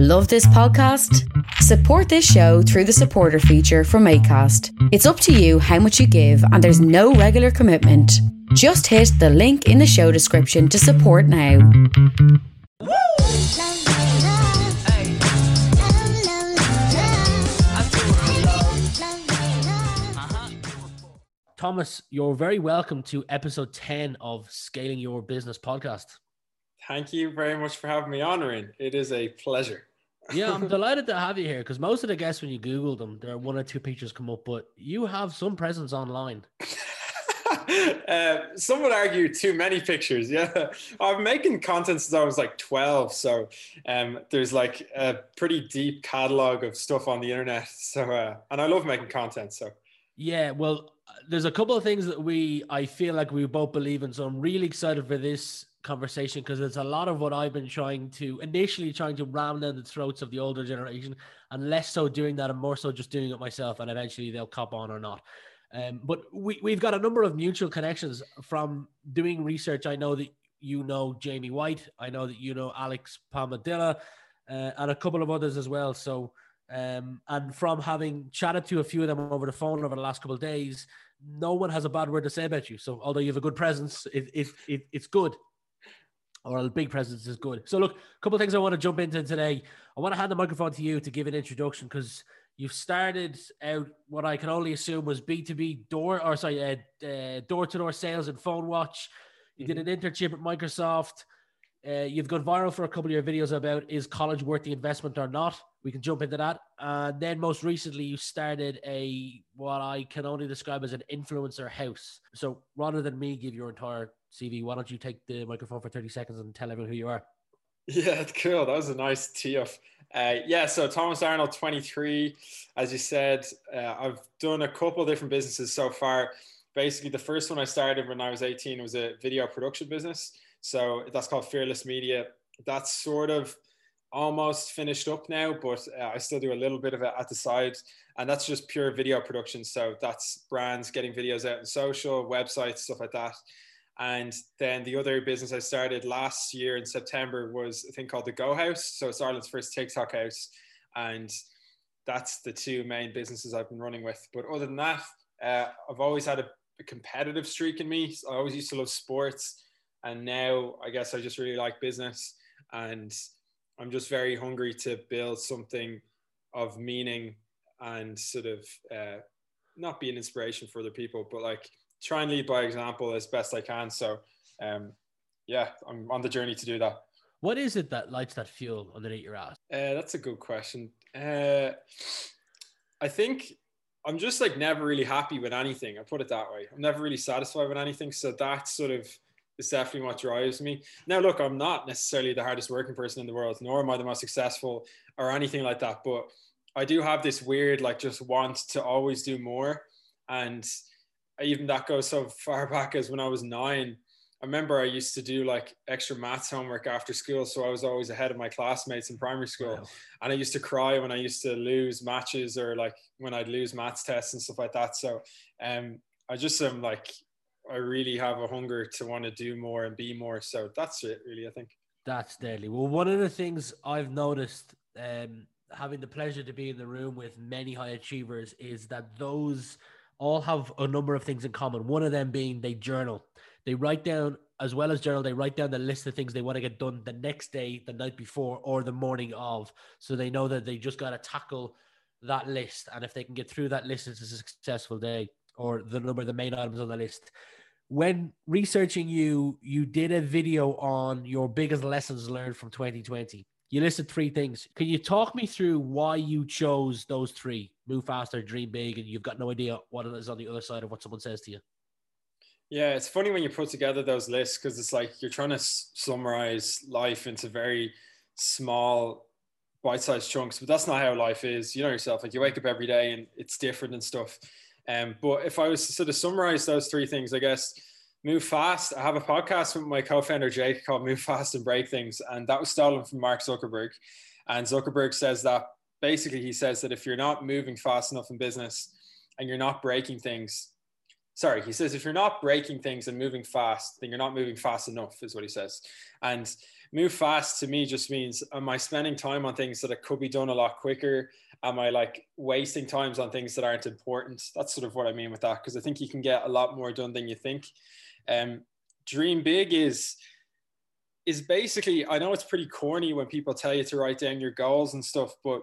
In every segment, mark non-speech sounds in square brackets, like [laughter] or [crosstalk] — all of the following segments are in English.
Love this podcast? Support this show through the supporter feature from ACAST. It's up to you how much you give, and there's no regular commitment. Just hit the link in the show description to support now. Thomas, you're very welcome to episode 10 of Scaling Your Business podcast. Thank you very much for having me on, Rian. It is a pleasure. Yeah, I'm delighted to have you here because most of the guests, when you Google them, there are one or two pictures come up, but you have some presence online. [laughs] uh, some would argue too many pictures. Yeah, I'm making content since I was like 12, so um, there's like a pretty deep catalog of stuff on the internet. [laughs] So, uh, and I love making content. So, yeah, well, there's a couple of things that we I feel like we both believe in, so I'm really excited for this conversation because it's a lot of what I've been trying to initially trying to ram down the throats of the older generation, and less so doing that and more so just doing it myself, and eventually they'll cop on or not. Um, but we, we've got a number of mutual connections from doing research. I know that you know Jamie White. I know that you know Alex Palmadilla uh, and a couple of others as well. So, um, and from having chatted to a few of them over the phone over the last couple of days, no one has a bad word to say about you. So, although you have a good presence, it, it, it it's good. Or a big presence is good. So, look, a couple of things I want to jump into today. I want to hand the microphone to you to give an introduction because You've started out what I can only assume was B two B door or sorry, uh, door to door sales and PhoneWatch. You mm-hmm. did an internship at Microsoft. Uh, you've gone viral for a couple of your videos about is college worth the investment or not. We can jump into that. And then most recently, you started a what I can only describe as an influencer house. So rather than me give your entire CV, why don't you take the microphone for 30 seconds and tell everyone who you are? Yeah, [laughs] cool. That was a nice tee off. Uh, yeah, so Thomas Arnold, 23. As you said, uh, I've done a couple different businesses so far. Basically, the first one I started when I was 18 was a video production business. So that's called Fearless Media. That's sort of almost finished up now, but uh, I still do a little bit of it at the side. And that's just pure video production. So that's brands getting videos out on social, websites, stuff like that. And then the other business I started last year in September was a thing called the Go House. So it's Ireland's first TikTok house. And that's the two main businesses I've been running with. But other than that, uh, I've always had a, a, competitive streak in me. I always used to love sports. And now I guess I just really like business. And I'm just very hungry to build something of meaning and sort of uh, not be an inspiration for other people, but like try and lead by example as best I can. So, um, yeah, I'm on the journey to do that. What is it that lights that fuel underneath your ass? Uh, that's a good question. Uh, I think I'm just like never really happy with anything. I put it that way. I'm never really satisfied with anything. So that sort of is definitely what drives me. Now, look, I'm not necessarily the hardest working person in the world, nor am I the most successful or anything like that. But I do have this weird, like, just want to always do more. And even that goes so far back as when I was nine. I remember I used to do like extra maths homework after school, so I was always ahead of my classmates in primary school. Wow. And I used to cry when I used to lose matches or like when I'd lose maths tests and stuff like that. So um, I just am like, I really have a hunger to want to do more and be more. So that's it, really. I think that's deadly. Well, one of the things I've noticed, um, having the pleasure to be in the room with many high achievers, is that those all have a number of things in common. One of them being they journal. They write down, as well as journal, they write down the list of things they want to get done the next day, the night before, or the morning of. So they know that they just got to tackle that list. And if they can get through that list, it's a successful day or the number of the main items on the list. When researching you, you did a video on your biggest lessons learned from 2020 you listed three things. Can you talk me through why you chose those three? Move faster, dream big, and you've got no idea what is on the other side of what someone says to you. Yeah, it's funny when you put together those lists because it's like you're trying to summarize life into very small, bite-sized chunks. But that's not how life is. You know yourself. Like you wake up every day and it's different and stuff. Um, but if I was to sort of summarize those three things, I guess Move Fast. I have a podcast with my co-founder Jake called Move Fast and Break Things, and that was stolen from Mark Zuckerberg. And Zuckerberg says that basically he says that if you're not moving fast enough in business and you're not breaking things, sorry, he says if you're not breaking things and moving fast, then you're not moving fast enough, is what he says. And move fast to me just means am I spending time on things that could be done a lot quicker? Am I like wasting times on things that aren't important? That's sort of what I mean with that because I think you can get a lot more done than you think. Um, dream big is is basically I know it's pretty corny when people tell you to write down your goals and stuff, but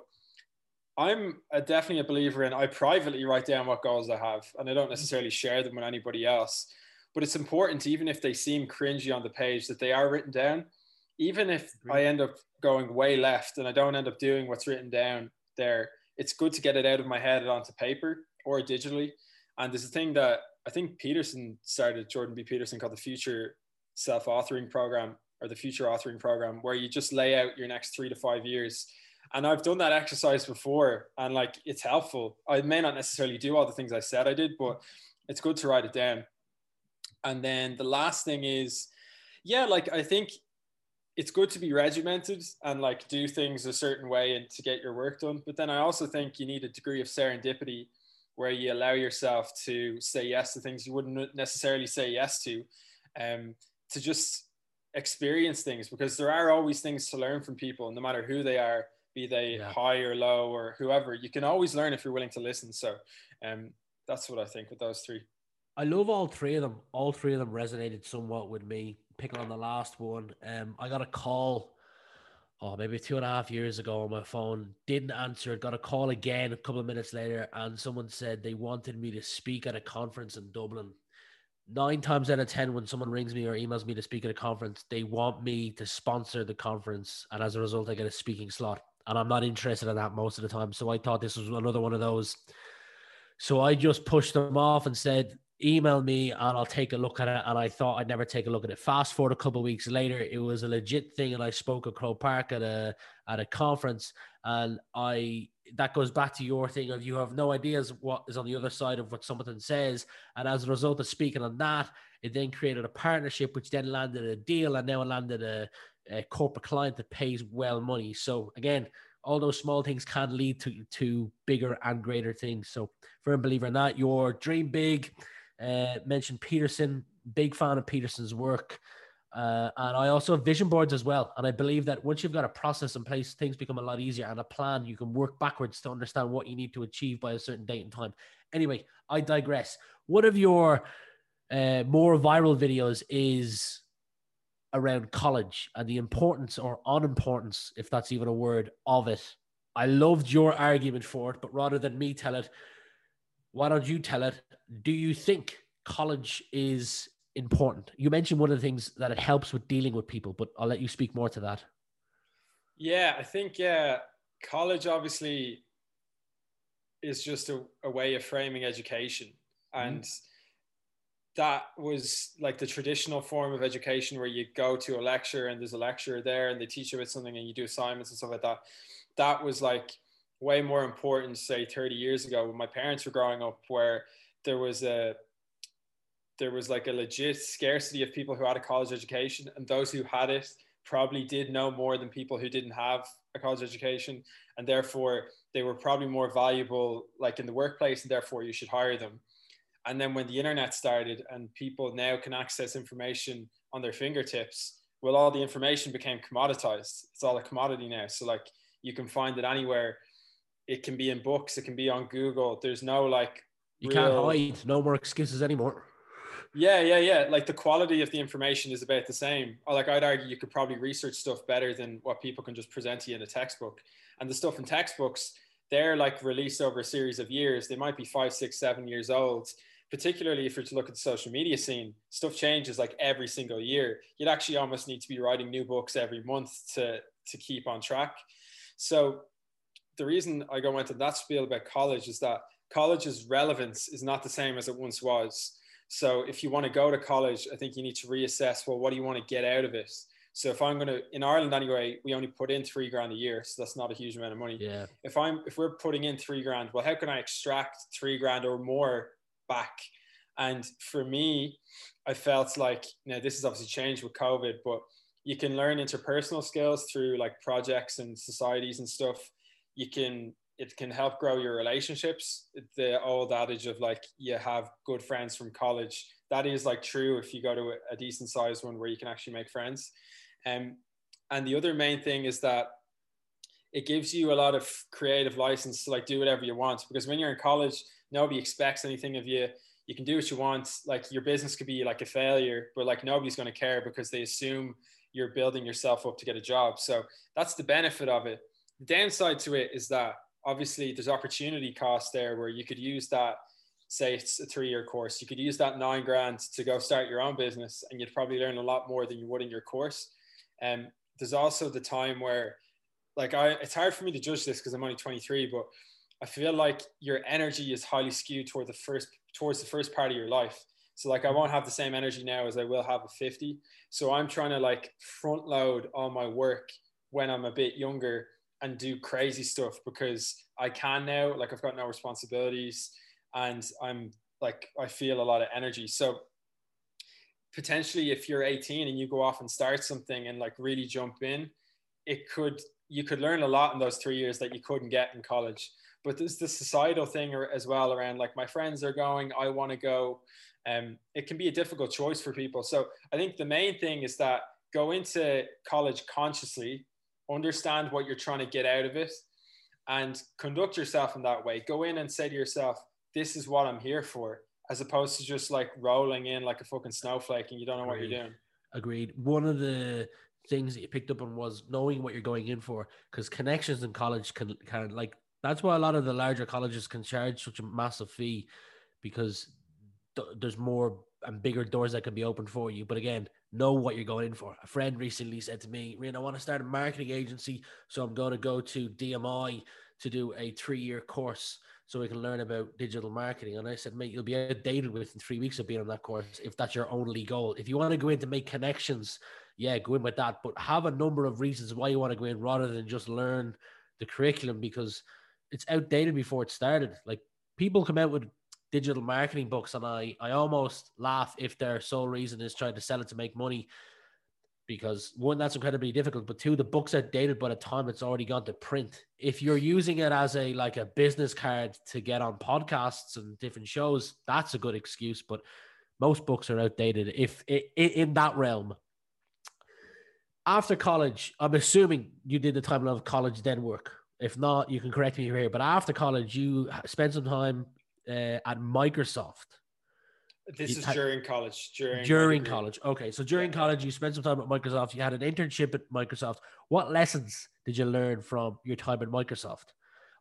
I'm a, definitely a believer in I privately write down what goals I have and I don't necessarily share them with anybody else. But it's important, even if they seem cringy on the page, that they are written down. Even if I end up going way left and I don't end up doing what's written down there, it's good to get it out of my head and onto paper or digitally. And there's a thing that I think Peterson started, Jordan B. Peterson, called the Future Self Authoring Program or the Future Authoring Program, where you just lay out your next three to five years and I've done that exercise before and like it's helpful. I may not necessarily do all the things I said I did, but it's good to write it down. And then the last thing is, yeah, like I think it's good to be regimented and like do things a certain way and to get your work done. But then I also think you need a degree of serendipity where you allow yourself to say yes to things you wouldn't necessarily say yes to, um, to just experience things because there are always things to learn from people, no matter who they are be they yeah. high or low or whoever. You can always learn if you're willing to listen. So um, that's what I think with those three. I love all three of them. All three of them resonated somewhat with me. Picking on the last one, um, I got a call, oh, maybe two and a half years ago on my phone. Didn't answer it. Got a call again a couple of minutes later, and someone said they wanted me to speak at a conference in Dublin. Nine times out of ten, when someone rings me or emails me to speak at a conference, they want me to sponsor the conference, and as a result, I get a speaking slot and I'm not interested in that most of the time. So I thought this was another one of those. So I just pushed them off and said, email me and I'll take a look at it. And I thought I'd never take a look at it. Fast forward a couple of weeks later, it was a legit thing, and I spoke at Croke Park at a at a conference. And I that goes back to your thing of you have no ideas what is on the other side of what someone says. And as a result of speaking on that, it then created a partnership, which then landed a deal, and now it landed a a corporate client that pays well money. So again, all those small things can lead to to bigger and greater things. So firm believer in that. Your dream big. Uh, mentioned Peterson. Big fan of Peterson's work. Uh, and I also have vision boards as well. And I believe that once you've got a process in place, things become a lot easier and a plan. You can work backwards to understand what you need to achieve by a certain date and time. Anyway, I digress. One of your uh, more viral videos is around college and the importance or unimportance, if that's even a word, of it. I loved your argument for it, but rather than me tell it, why don't you tell it? Do you think college is important? You mentioned one of the things that it helps with dealing with people, but I'll let you speak more to that. Yeah, I think yeah, college obviously is just a, a way of framing education. Mm-hmm. And mm that was like the traditional form of education where you go to a lecture and there's a lecturer there and they teach you about something and you do assignments and stuff like that. That was like way more important, say 30 years ago when my parents were growing up, where there was a there was like a legit scarcity of people who had a college education and those who had it probably did know more than people who didn't have a college education and therefore they were probably more valuable like in the workplace and therefore you should hire them and then when the internet started and people now can access information on their fingertips, well, all the information became commoditized. It's all a commodity now. So like you can find it anywhere. It can be in books. It can be on Google. There's no like. You real... can't hide. No more excuses anymore. Yeah, yeah, yeah. Like the quality of the information is about the same. Or Like I'd argue you could probably research stuff better than what people can just present to you in a textbook. And the stuff in textbooks, they're like released over a series of years. They might be five, six, seven years old particularly if you're to look at the social media scene, stuff changes like every single year. You'd actually almost need to be writing new books every month to, to keep on track. So the reason I go into that spiel about college is that college's relevance is not the same as it once was. So if you want to go to college, I think you need to reassess, well, what do you want to get out of it? So if I'm going to, in Ireland anyway, we only put in three grand a year. So that's not a huge amount of money. Yeah. If I'm, if we're putting in three grand, well, how can I extract three grand or more back. And for me, I felt like, know, this has obviously changed with COVID, but you can learn interpersonal skills through like projects and societies and stuff. You can, it can help grow your relationships. The old adage of like, you have good friends from college. That is like true if you go to a, decent sized one where you can actually make friends. Um, and the other main thing is that it gives you a lot of creative license to like do whatever you want because when you're in college nobody expects anything of you you can do what you want like your business could be like a failure but like nobody's going to care because they assume you're building yourself up to get a job so that's the benefit of it the downside to it is that obviously there's opportunity cost there where you could use that say it's a three year course. You could use that nine grand to go start your own business and you'd probably learn a lot more than you would in your course. And um, there's also the time where like I it's hard for me to judge this because I'm only 23 but I feel like your energy is highly skewed toward the first towards the first part of your life. So like I won't have the same energy now as I will have at 50 so I'm trying to like front load all my work when I'm a bit younger and do crazy stuff because I can now. Like I've got no responsibilities and I'm like I feel a lot of energy. So potentially if you're 18 and you go off and start something and like really jump in, it could you could learn a lot in those three years that you couldn't get in college. But there's the societal thing as well around like my friends are going, I want to go. Um, it can be a difficult choice for people. So I think the main thing is that go into college consciously understand what you're trying to get out of it and conduct yourself in that way. Go in and say to yourself, this is what I'm here for, as opposed to just like rolling in like a fucking snowflake and you don't know Agreed. what you're doing. Agreed. One of the things that you picked up on was knowing what you're going in for because connections in college can kind of like that's why a lot of the larger colleges can charge such a massive fee because th- there's more and bigger doors that can be opened for you. But again, know what you're going in for. A friend recently said to me, Rian, I want to start a marketing agency. So I'm going to go to DMI to do a three year course so we can learn about digital marketing. And I said, mate, you'll be outdated within three weeks of being on that course if that's your only goal. If you want to go in to make connections, yeah, go in with that. But have a number of reasons why you want to go in rather than just learn the curriculum because it's outdated before it started. Like people come out with digital marketing books, and I I almost laugh if their sole reason is trying to sell it to make money. Because one, that's incredibly difficult, but two, the books are dated by the time it's already gone to print. If you're using it as a like a business card to get on podcasts and different shows, that's a good excuse. But most books are outdated. If in that realm, after college, I'm assuming you did the time of college then work. If not, you can correct me here. But after college, you spent some time uh, at Microsoft. This is during college. During during college. Okay, so during yeah. college, you spent some time at Microsoft. You had an internship at Microsoft. What lessons did you learn from your time at Microsoft?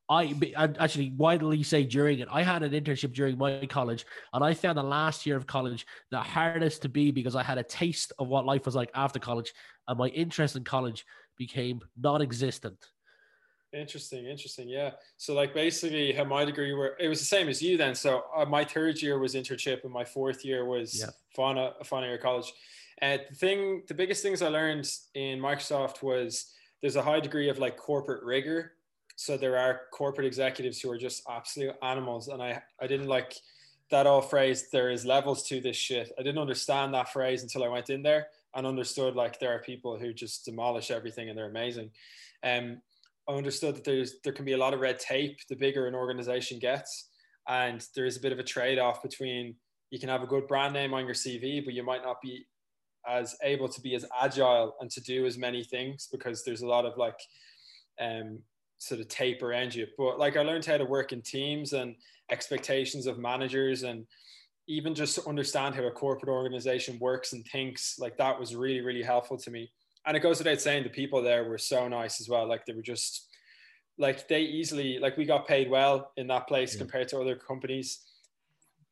I actually, you say during it? I had an internship during my college, and I found the last year of college the hardest to be because I had a taste of what life was like after college, and my interest in college became non-existent. Interesting, interesting. Yeah. So like basically how my degree were it was the same as you then. So uh, my third year was internship and my fourth year was yeah. fauna final year college. And uh, the thing the biggest things I learned in Microsoft was there's a high degree of like corporate rigor. So there are corporate executives who are just absolute animals and I I didn't like that old phrase there is levels to this shit. I didn't understand that phrase until I went in there and understood like there are people who just demolish everything and they're amazing. Um I understood that there's there can be a lot of red tape the bigger an organization gets, and there is a bit of a trade off between you can have a good brand name on your CV, but you might not be as able to be as agile and to do as many things because there's a lot of like um, sort of tape around you. But like I learned how to work in teams and expectations of managers and even just to understand how a corporate organization works and thinks like that was really really helpful to me and it goes without saying the people there were so nice as well. Like they were just like they easily like we got paid well in that place yeah. compared to other companies.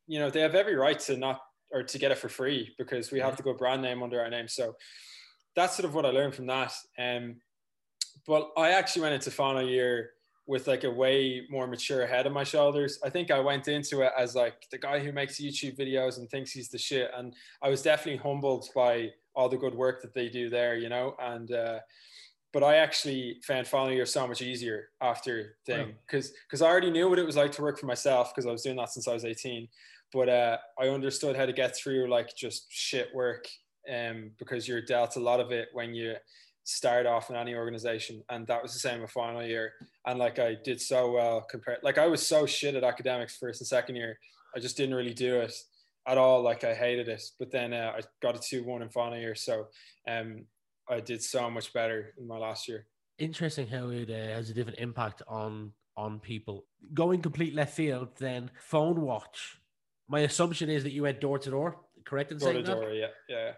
You know, they have every right to not or to get it for free because we have to go brand name under our name. So that's sort of what I learned from that. Um, but I actually went into final year with like a way more mature head on my shoulders. I think I went into it as like the guy who makes YouTube videos and thinks he's the shit. And I was definitely humbled by all the good work that they do there, you know. And uh, but I actually found final year so much easier after thing because wow. because I already knew what it was like to work for myself because I was doing that since I was 18. But uh, I understood how to get through like just shit work um, because you're dealt a lot of it when you start off in any organization and that was the same with final year and like i did so well compared like i was so shit at academics first and second year i just didn't really do it at all. Like I hated it, but then uh, I got a two one in final year. So um, I did so much better in my last year. Interesting how it uh, has a different impact on on people. Going complete left field, then PhoneWatch. My assumption is that you went door to door. Correct in Door saying to that? door, yeah, yeah.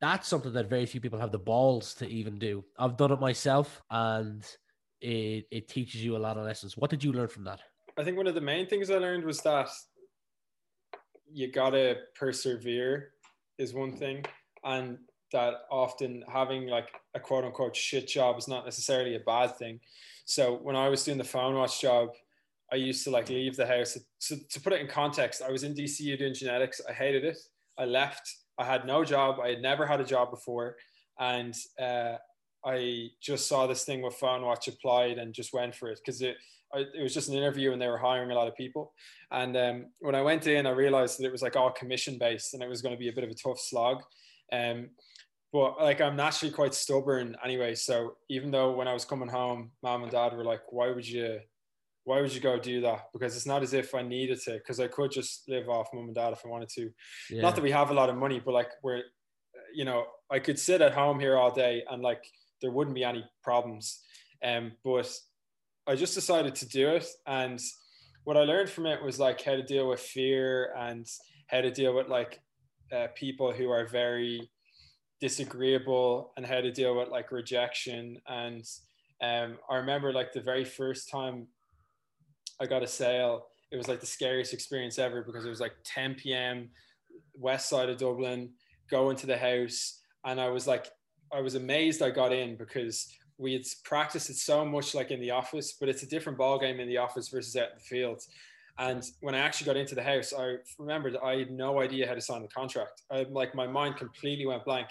That's something that very few people have the balls to even do. I've done it myself, and it it teaches you a lot of lessons. What did you learn from that? I think one of the main things I learned was that you gotta persevere is one thing, and that often having like a quote unquote shit job is not necessarily a bad thing. So when I was doing the PhoneWatch job, I used to like leave the house. So to put it in context, I was in DCU doing genetics. I hated it. I left. I had no job. I had never had a job before, and uh, I just saw this thing with PhoneWatch applied and just went for it because it it was just an interview and they were hiring a lot of people. And um, when I went in, I realized that it was like all commission based and it was going to be a bit of a tough slog. Um, but like I'm naturally quite stubborn anyway. So even though when I was coming home, mom and dad were like, "Why would you, why would you go do that?" Because it's not as if I needed to, because I could just live off mom and dad if I wanted to. Yeah. Not that we have a lot of money, but like we're, you know, I could sit at home here all day and like there wouldn't be any problems. Um, but I just decided to do it, and what I learned from it was like how to deal with fear and how to deal with like uh, people who are very disagreeable and how to deal with like rejection and um, i remember like the very first time i got a sale it was like the scariest experience ever because it was like 10 p.m west side of dublin going to the house and i was like i was amazed i got in because we had practiced it so much like in the office but it's a different ball game in the office versus out in the field and when I actually got into the house, I remembered I had no idea how to sign the contract. I like my mind completely went blank.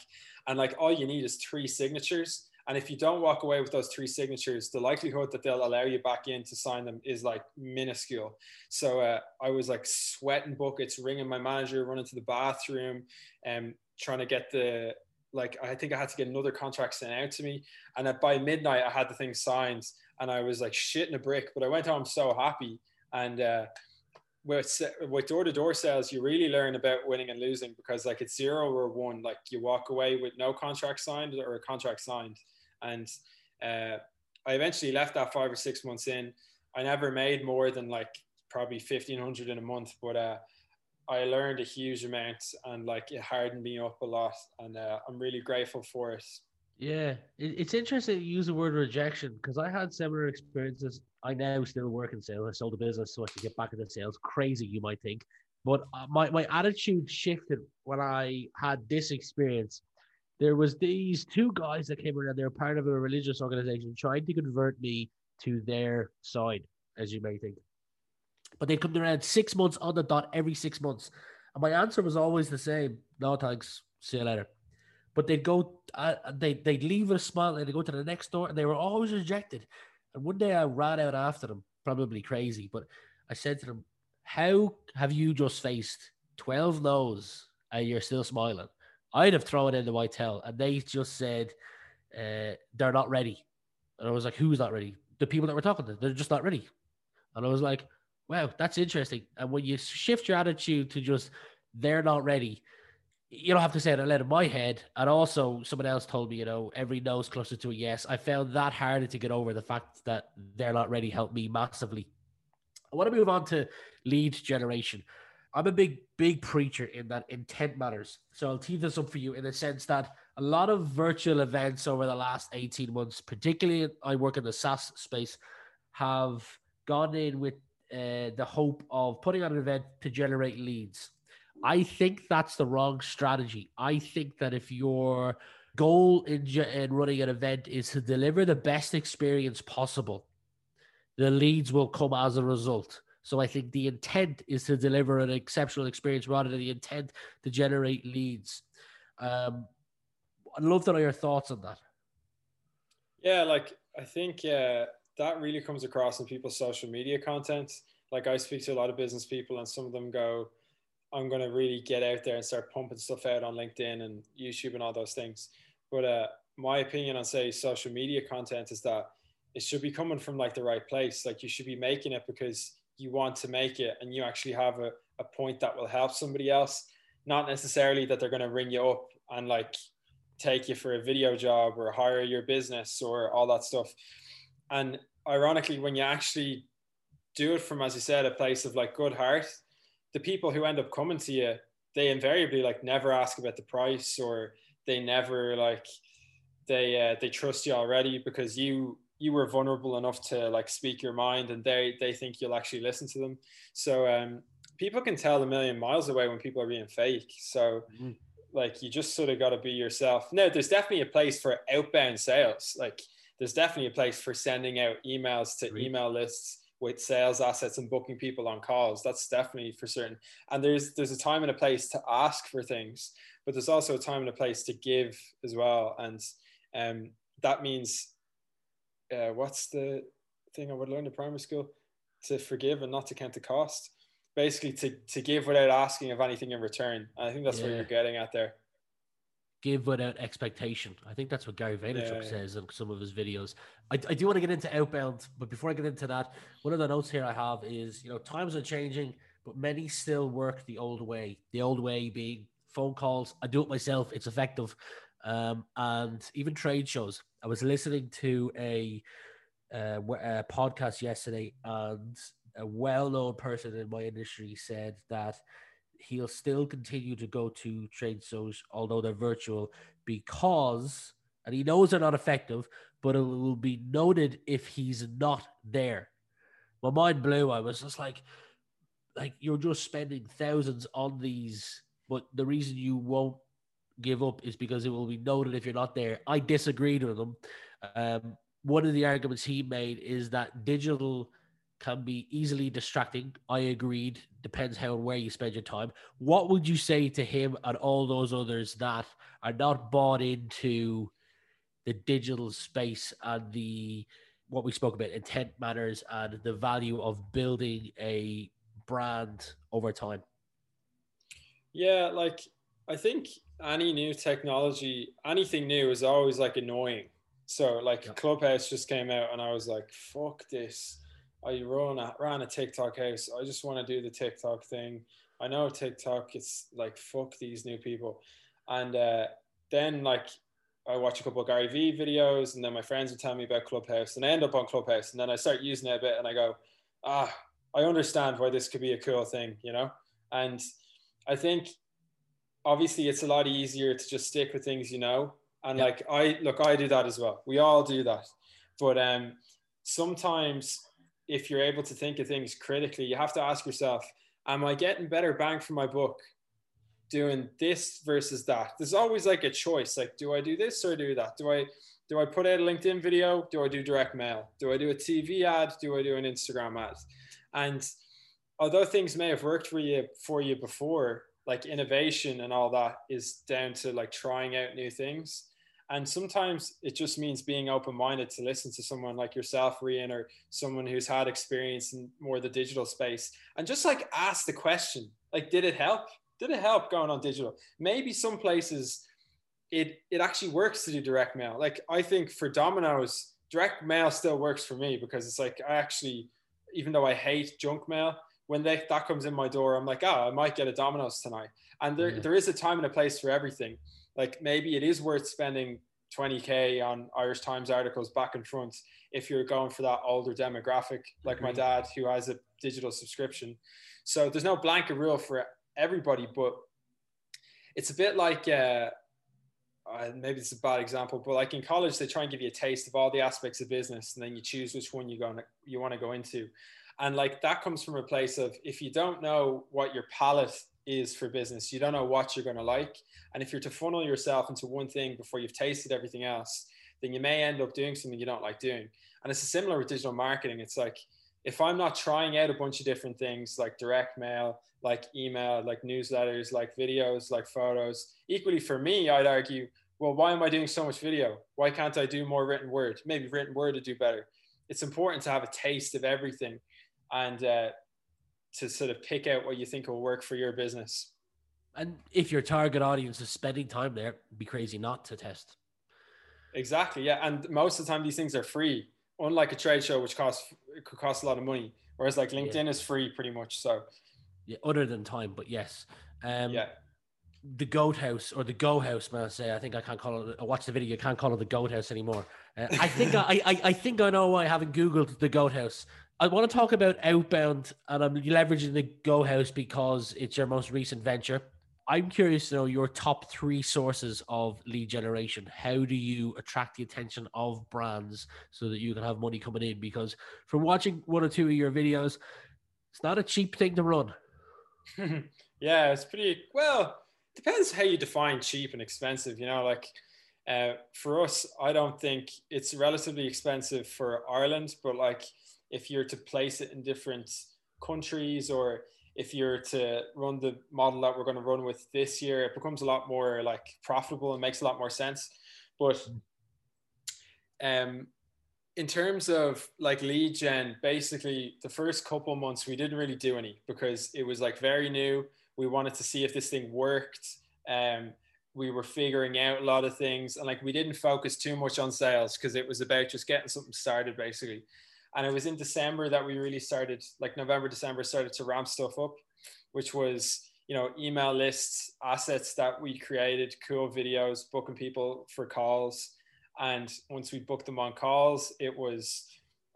And like all you need is three signatures. And if you don't walk away with those three signatures, the likelihood that they'll allow you back in to sign them is like minuscule. So uh, I was like sweating buckets, ringing my manager, running to the bathroom, and um, trying to get the like I think I had to get another contract sent out to me. And by midnight, I had the thing signed, and I was like shitting a brick. But I went home so happy and uh, with with door to door sales, you really learn about winning and losing because like it's zero or one. Like you walk away with no contract signed or a contract signed, and uh, I eventually left that five or six months in. I never made more than like probably fifteen hundred in a month, but uh, I learned a huge amount and like it hardened me up a lot, and uh, I'm really grateful for it. Yeah, it, it's interesting to use the word rejection because I had similar experiences. I now still work in sales. I sold a business so I could get back into sales. Crazy, you might think, but uh, my my attitude shifted when I had this experience. There was these two guys that came around. They're part of a religious organization trying to convert me to their side, as you may think. But they come around six months on the dot every six months, and my answer was always the same: No, thanks. See you later but they'd go, uh, they they'd leave with a smile and they'd go to the next door, and they were always rejected. And one day I ran out after them, probably crazy, but I said to them, "How have you just faced twelve no's and you're still smiling?" I'd have thrown in the white towel, and they just said uh, they're not ready. And I was like, "Who's not ready?" The people that we're talking to, they're just not ready. And I was like, "Wow, that's interesting." And when you shift your attitude to just they're not ready, you don't have to say it out loud in my head. And also, someone else told me, you know, every no is closer to a yes. I found that harder to get over. The fact that they're not ready helped me massively. I want to move on to lead generation. I'm a big, big preacher in that intent matters. So I'll tee this up for you in the sense that a lot of virtual events over the last 18 months, particularly I work in the SaaS space, have gone in with uh, the hope of putting on an event to generate leads I think that's the wrong strategy. I think that if your goal in, in running an event is to deliver the best experience possible, the leads will come as a result. So I think the intent is to deliver an exceptional experience rather than the intent to generate leads. Um, I'd love to know your thoughts on that. Yeah, like I think uh, that really comes across in people's social media content. Like I speak to a lot of business people, and some of them go, I'm going to really get out there and start pumping stuff out on LinkedIn and YouTube and all those things. But uh, my opinion on say social media content is that it should be coming from like the right place. Like you should be making it because you want to make it and you actually have a, a point that will help somebody else. Not necessarily that they're going to ring you up and like take you for a video job or hire your business or all that stuff. And ironically, when you actually do it from, as you said, a place of like good heart, the people who end up coming to you, they invariably like never ask about the price or they never like they uh, they trust you already because you you were vulnerable enough to like speak your mind and they they think you'll actually listen to them. So um people can tell a million miles away when people are being fake. So mm-hmm. like you just sort of got to be yourself. No there's definitely a place for outbound sales. Like there's definitely a place for sending out emails to email lists with sales assets and booking people on calls. That's definitely for certain. And there's there's a time and a place to ask for things but there's also a time and a place to give as well. And um, that means uh, what's the thing i would learn in primary school? To forgive and not to count the cost. Basically to, to give without asking of anything in return. And i think that's yeah. what you're getting at there give without expectation. I think that's what Gary Vaynerchuk yeah, says in some of his videos. I, I do want to get into outbound, but before I get into that, one of the notes here I have is you know times are changing, but many still work the old way. The old way being phone calls. I do it myself. It's effective, um, and even trade shows. I was listening to a, uh, a podcast yesterday, and a well-known person in my industry said that he'll still continue to go to trade shows, although they're virtual, because, and he knows they're not effective, but it will be noted if he's not there. My mind blew. I was just like, like you're just spending thousands on these, but the reason you won't give up is because it will be noted if you're not there. I disagreed with him. Um, one of the arguments he made is that digital can be easily distracting. I agreed. Depends how and where you spend your time. What would you say to him and all those others that are not bought into the digital space and the what we spoke about intent matters and the value of building a brand over time? Yeah, like I think any new technology, anything new is always like annoying. So like yeah. Clubhouse just came out and I was like, fuck this I run a, ran a TikTok house. I just want to do the TikTok thing. I know TikTok. It's like fuck these new people, and uh, then like I watch a couple of Gary Vee videos, and then my friends would tell me about Clubhouse, and I end up on Clubhouse, and then I start using it a bit, and I go, ah, I understand why this could be a cool thing, you know. And I think obviously it's a lot easier to just stick with things you know, and yeah. like I look, I do that as well. We all do that, but um, sometimes if you're able to think of things critically, you have to ask yourself, am I getting better bang for my buck doing this versus that? There's always like a choice. Like, do I do this or do that? Do I do I put out a LinkedIn video? Do I do direct mail? Do I do a TV ad? Do I do an Instagram ad? And although things may have worked for you for you before, like innovation and all that is down to like trying out new things. And sometimes it just means being open minded to listen to someone like yourself, Rian, or someone who's had experience in more the digital space and just like ask the question like, did it help? Did it help going on digital? Maybe some places it, it actually works to do direct mail. Like, I think for Domino's, direct mail still works for me because it's like I actually, even though I hate junk mail, when they, that comes in my door, I'm like, oh, I might get a Domino's tonight. And there, yeah. there is a time and a place for everything like maybe it is worth spending 20k on Irish Times articles back and front if you're going for that older demographic, like my dad who has a digital subscription. So there's no blanket rule for everybody, but it's a bit like uh, uh, maybe it's a bad example, but like in college they try and give you a taste of all the aspects of business, and then you choose which one you going you want to go into, and like that comes from a place of if you don't know what your palate is for business. You don't know what you're going to like. And if you're to funnel yourself into one thing before you've tasted everything else, then you may end up doing something you don't like doing. And it's similar with digital marketing. It's like if I'm not trying out a bunch of different things like direct mail, like email, like newsletters, like videos, like photos, equally for me, I'd argue, well, why am I doing so much video? Why can't I do more written word? Maybe written word to do better. It's important to have a taste of everything. And uh, to sort of pick out what you think will work for your business. And if your target audience is spending time there, be crazy not to test. Exactly. Yeah. And most of the time these things are free, unlike a trade show, which costs it could cost a lot of money. Whereas like LinkedIn yeah. is free pretty much. So yeah, other than time, but yes. Um, yeah. the goat house or the go house, may I say I think I can't call it. I watched the video. You can't call it the goat house anymore. Uh, I think [laughs] I, I I think I know why I haven't googled the goat house. I want to talk about outbound, and I'm leveraging the go house because it's your most recent venture. I'm curious to know your top three sources of lead generation. How do you attract the attention of brands so that you can have money coming in? Because from watching one or two of your videos, it's not a cheap thing to run. [laughs] yeah, it's pretty well. Depends how you define cheap and expensive. You know, like uh, for us, I don't think it's relatively expensive for Ireland, but like if you're to place it in different countries or if you're to run the model that we're going to run with this year, it becomes a lot more like profitable and makes a lot more sense. But um, in terms of like lead gen, basically the first couple months we didn't really do any because it was like very new. We wanted to see if this thing worked. Um, we were figuring out a lot of things and like we didn't focus too much on sales because it was about just getting something started basically. And it was in December that we really started, like November, December, started to ramp stuff up, which was you know email lists, assets that we created, cool videos, booking people for calls and once we booked them on calls, it was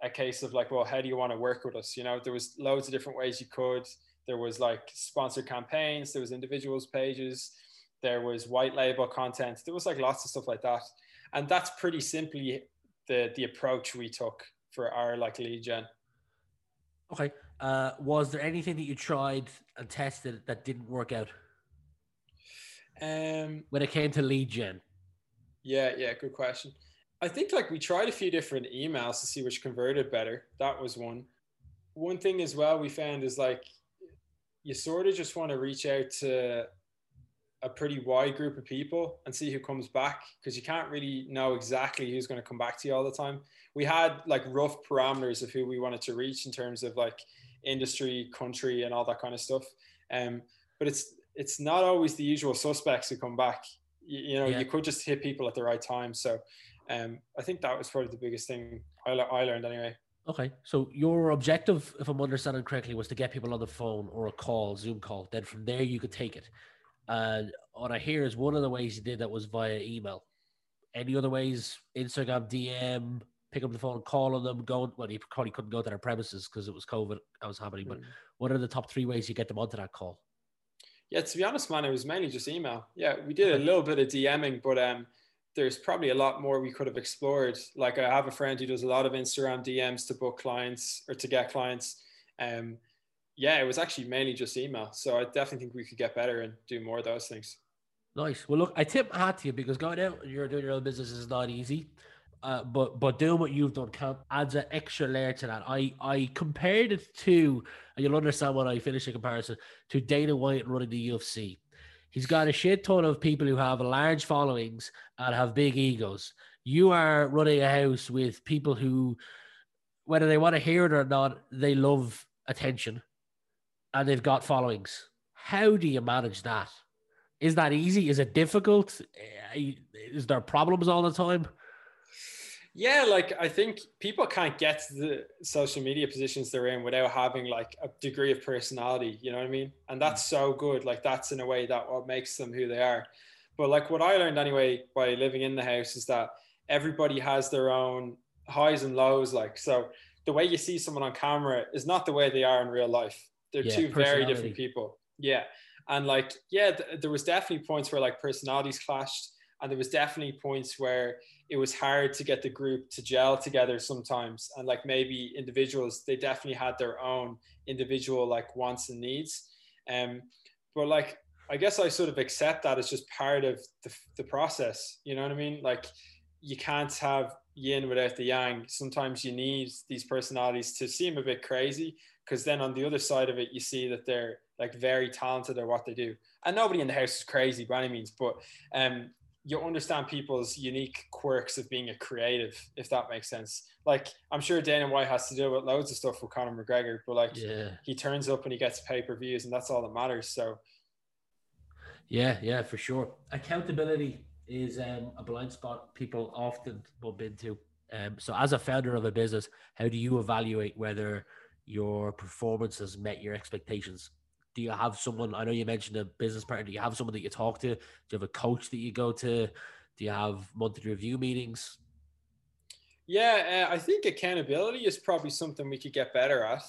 a case of like, well, how do you want to work with us? You know, there was loads of different ways you could. There was like sponsored campaigns, there was individuals pages, there was white label content, there was like lots of stuff like that. And that's pretty simply the the approach we took for our like lead gen. Okay. Uh, was there anything that you tried and tested that didn't work out? Um, when it came to lead gen. Yeah, yeah, good question. I think like we tried a few different emails to see which converted better. That was one. One thing as well we found is like you sort of just want to reach out to a pretty wide group of people and see who comes back because you can't really know exactly who's going to come back to you all the time. We had like rough parameters of who we wanted to reach in terms of like industry, country, and all that kind of stuff. Um, but it's it's not always the usual suspects who come back you, you know yeah. you could just hit people at the right time so um, I think that was probably the biggest thing I, I learned anyway. Okay, so your objective, if I'm understanding correctly, was to get people on the phone or a call, Zoom call. Then from there you could take it. And what I hear is one of the ways you did that was via email. Any other ways? Instagram DM, pick up the phone, call on them, go. Well, you probably couldn't go to their premises because it was COVID that was happening. But mm. what are the top three ways you get them onto that call? Yeah, to be honest, man, it was mainly just email. Yeah, we did a little bit of DMing, but um, there's probably a lot more we could have explored. Like I have a friend who does a lot of Instagram DMs to book clients or to get clients. Um, yeah, it was actually mainly just email. So I definitely think we could get better and do more of those things. Nice. Well, look, I tip my hat to you because going out and you're doing your own business is not easy. Uh, but but doing what you've done can adds an extra layer to that. I I compared it to, and you'll understand when I finish the comparison to Dana White running the UFC. He's got a shit ton of people who have large followings and have big egos. You are running a house with people who, whether they want to hear it or not, they love attention, and they've got followings. How do you manage that? Is that easy? Is it difficult? Eh, is there problems all the time? Yeah, like I think people can't get to the social media positions they're in without having like a degree of personality, you know what I mean? And that's so good. Like that's in a way that what makes them who they are. But like what I learned anyway by living in the house is that everybody has their own highs and lows. Like so the way you see someone on camera is not the way they are in real life. They're yeah, two very different people. Yeah. And like, yeah, th- there was definitely points where like personalities clashed and there was definitely points where it was hard to get the group to gel together sometimes. And like maybe individuals they definitely had their own individual like wants and needs. Um but like i guess i sort of accept that as just part of the, the process you know what i mean? Like you can't have yin without the yang. Sometimes you need these personalities to seem a bit crazy because then on the other side of it you see that they're like very talented at what they do and nobody in the house is crazy by any means but um you understand people's unique quirks of being a creative, if that makes sense. Like I'm sure Dana White has to deal with loads of stuff with Conor McGregor, but like yeah. he turns up and he gets pay per views, and that's all that matters. So, yeah, yeah, for sure. Accountability is um, a blind spot people often bump into. Um, so, as a founder of a business, how do you evaluate whether your performance has met your expectations? do you have someone? I know you mentioned a business partner. Do you have someone that you talk to? Do you have a coach that you go to? Do you have monthly review meetings? Yeah, uh, I think accountability is probably something we could get better at.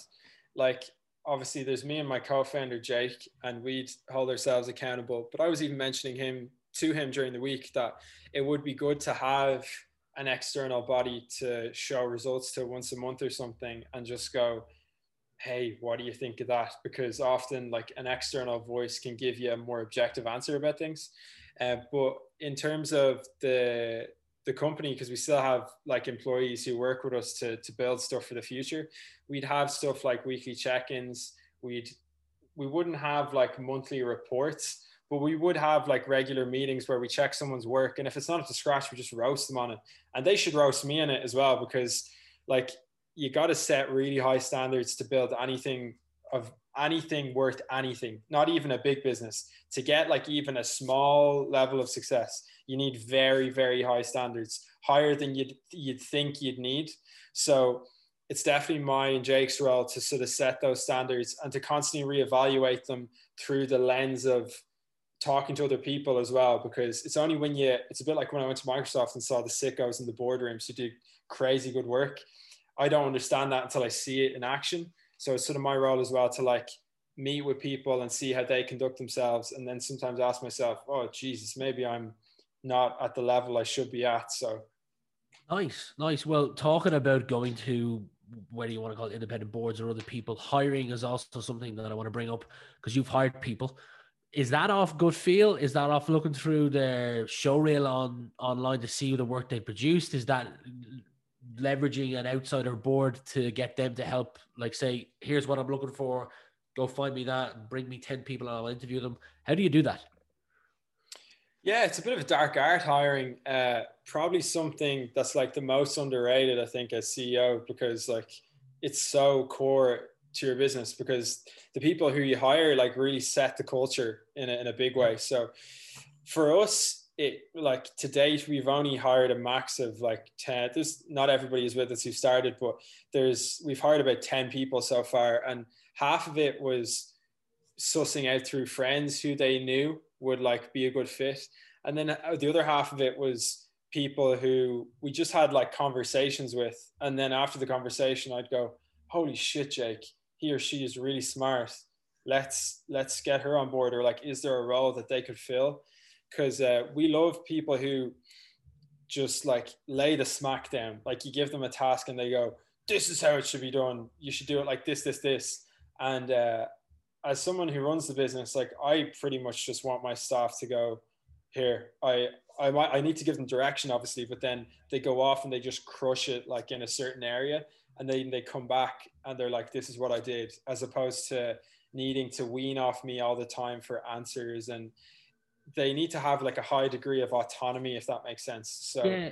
Like, obviously, there's me and my co-founder Jake, and we'd hold ourselves accountable. But I was even mentioning him to him during the week that it would be good to have an external body to show results to once a month or something, and just go, hey, what do you think of that? Because often, like an external voice can give you a more objective answer about things. Uh, but in terms of the the company because we still have like employees who work with us to, to build stuff for the future we'd have stuff like weekly check-ins we'd we wouldn't have like monthly reports but we would have like regular meetings where we check someone's work and if it's not up to scratch we just roast them on it and they should roast me in it as well because like you got to set really high standards to build anything of anything worth anything not even a big business. To get like even a small level of success you need very very high standards higher than you'd you'd think you'd need. So it's definitely my and Jake's role to sort of set those standards and to constantly reevaluate them through the lens of talking to other people as well because it's only when you it's a bit like when I went to Microsoft and saw the sickos in the boardrooms who do crazy good work I don't understand that until I see it in action. So it's sort of my role as well to like meet with people and see how they conduct themselves and then sometimes ask myself oh jesus maybe i'm not at the level i should be at. So nice nice. Well talking about going to whether you want to call it independent boards or other people hiring is also something that i want to bring up because you've hired people. Is that off good feel? Is that off looking through their show reel on online to see the work they produced? Is that leveraging an outsider board to get them to help like say here's what i'm looking for. Go find me that and bring me 10 people and i'll interview them. How do you do that? Yeah it's a bit of a dark art hiring uh, probably something that's like the most underrated i think as ceo because like it's so core to your business because the people who you hire like really set the culture in a, in a big way. So for us it like to date we've only hired a max of like 10 there's not everybody is with us who started but there's we've hired about 10 people so far and half of it was sussing out through friends who they knew would like be a good fit. And then uh, the other half of it was people who we just had like conversations with and then after the conversation i'd go holy shit jake he or she is really smart. Let's let's get her on board or like is there a role that they could fill because uh, we love people who just like lay the smack down. Like you give them a task and they go, "This is how it should be done. You should do it like this, this, this." And uh, as someone who runs the business, like I pretty much just want my staff to go, "Here, I." I, might, I need to give them direction, obviously, but then they go off and they just crush it like in a certain area, and then they come back and they're like, "This is what I did," as opposed to needing to wean off me all the time for answers and they need to have like a high degree of autonomy, if that makes sense. So yeah,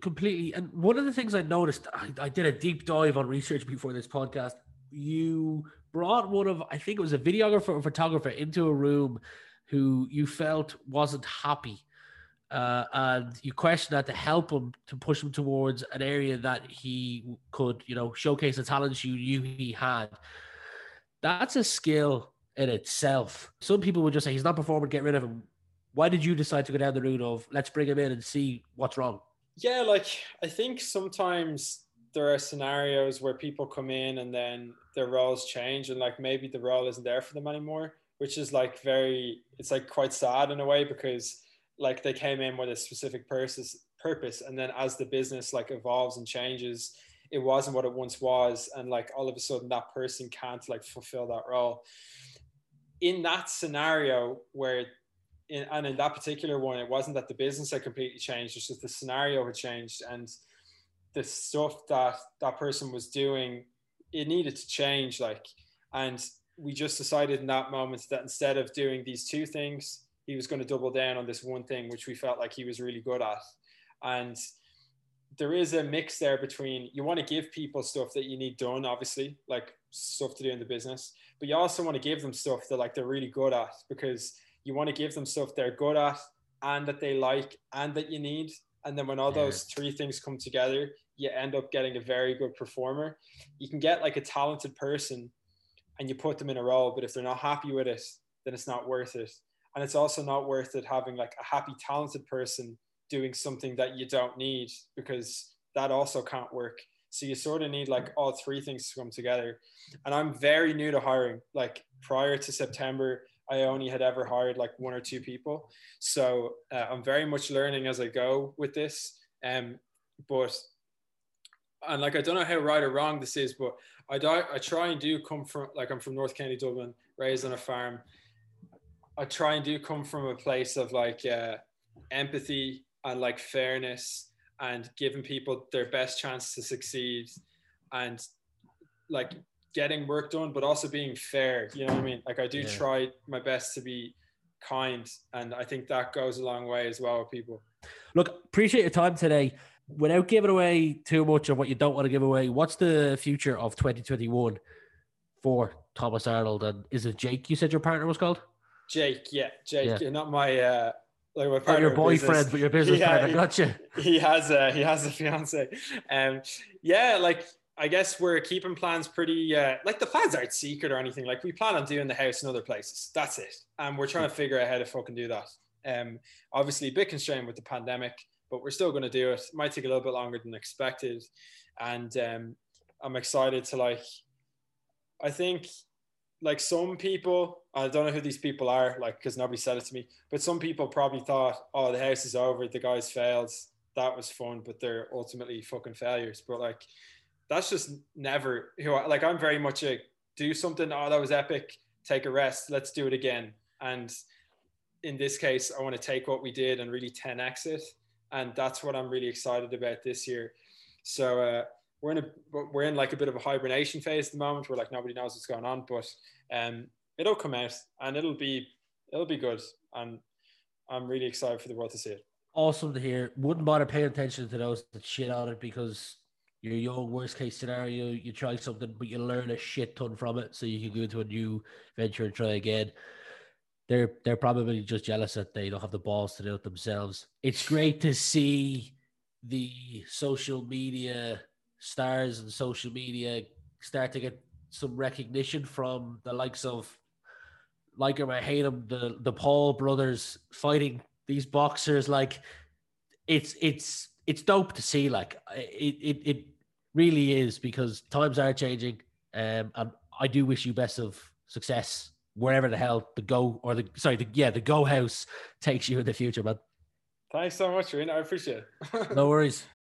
completely. And one of the things I noticed, I, I did a deep dive on research before this podcast. You brought one of, I think it was a videographer or photographer into a room who you felt wasn't happy. Uh, and you questioned that to help him to push him towards an area that he could, you know, showcase the talents you knew he had. That's a skill in itself. Some people would just say he's not performing, get rid of him. Why did you decide to go down the route of let's bring him in and see what's wrong? Yeah, like I think sometimes there are scenarios where people come in and then their roles change and like maybe the role isn't there for them anymore, which is like very it's like quite sad in a way because like they came in with a specific purpose purpose and then as the business like evolves and changes it wasn't what it once was and like all of a sudden that person can't like fulfill that role in that scenario where in, and in that particular one it wasn't that the business had completely changed it's just the scenario had changed and the stuff that that person was doing it needed to change like and we just decided in that moment that instead of doing these two things he was going to double down on this one thing which we felt like he was really good at. And there is a mix there between you want to give people stuff that you need done obviously like stuff to do in the business but you also want to give them stuff that like they're really good at because you want to give them stuff they're good at and that they like and that you need and then when all those three things come together you end up getting a very good performer you can get like a talented person and you put them in a role, but if they're not happy with it, then it's not worth it. And it's also not worth it having like a happy, talented person doing something that you don't need because that also can't work. So you sort of need like all three things to come together. And I'm very new to hiring. Like prior to September, I only had ever hired like one or two people. So uh, I'm very much learning as I go with this. Um, but and like I don't know how right or wrong this is, but I die, I try and do come from like I'm from North County Dublin, raised on a farm. I try and do come from a place of like uh, empathy and like fairness and giving people their best chance to succeed and like getting work done, but also being fair. You know what I mean? Like I do yeah. try my best to be kind, and I think that goes a long way as well with people. Look, appreciate your time today. Without giving away too much of what you don't want to give away, what's the future of 2021 for Thomas Arnold? And is it Jake? You said your partner was called Jake. Yeah, Jake. Yeah. Not my uh, like my partner. your boyfriend, but your business yeah, partner. Gotcha. [laughs] He has a he has a fiance. Um, yeah, like I guess we're keeping plans pretty uh, like the plans aren't secret or anything. Like we plan on doing the house in other places. That's it. And we're trying to figure out how to fucking do that. Um, obviously a bit constrained with the pandemic, but we're still going to do it. it. Might take a little bit longer than expected, and um, I'm excited to like. I think like some people, I don't know who these people are, like because nobody said it to me, but some people probably thought, oh, the house is over, the guys failed, that was fun, but they're ultimately fucking failures. But like, that's just never who I like. I'm very much a do something. Oh, that was epic. Take a rest. Let's do it again. And in this case, I want to take what we did and really 10x it, and that's what I'm really excited about this year. So. uh we're in a we're in like a bit of a hibernation phase at the moment where like nobody knows what's going on, but um, it'll come out and it'll be it'll be good, and I'm really excited for the world to see it. Awesome to hear. Wouldn't bother paying attention to those that shit on it because you're young. Worst case scenario, you try something, but you learn a shit ton from it, so you can go into a new venture and try again. They're they're probably just jealous that they don't have the balls to do it themselves. It's great to see the social media stars and social media start to get some recognition from the likes of like him, I hate him, the the Paul brothers fighting these boxers. Like it's it's it's dope to see. Like it it, it really is because times are changing. Um, and I do wish you best of success wherever the hell the go or the sorry the yeah the go house takes you in the future, man. Thanks so much, Rian. I appreciate it. no worries. [laughs]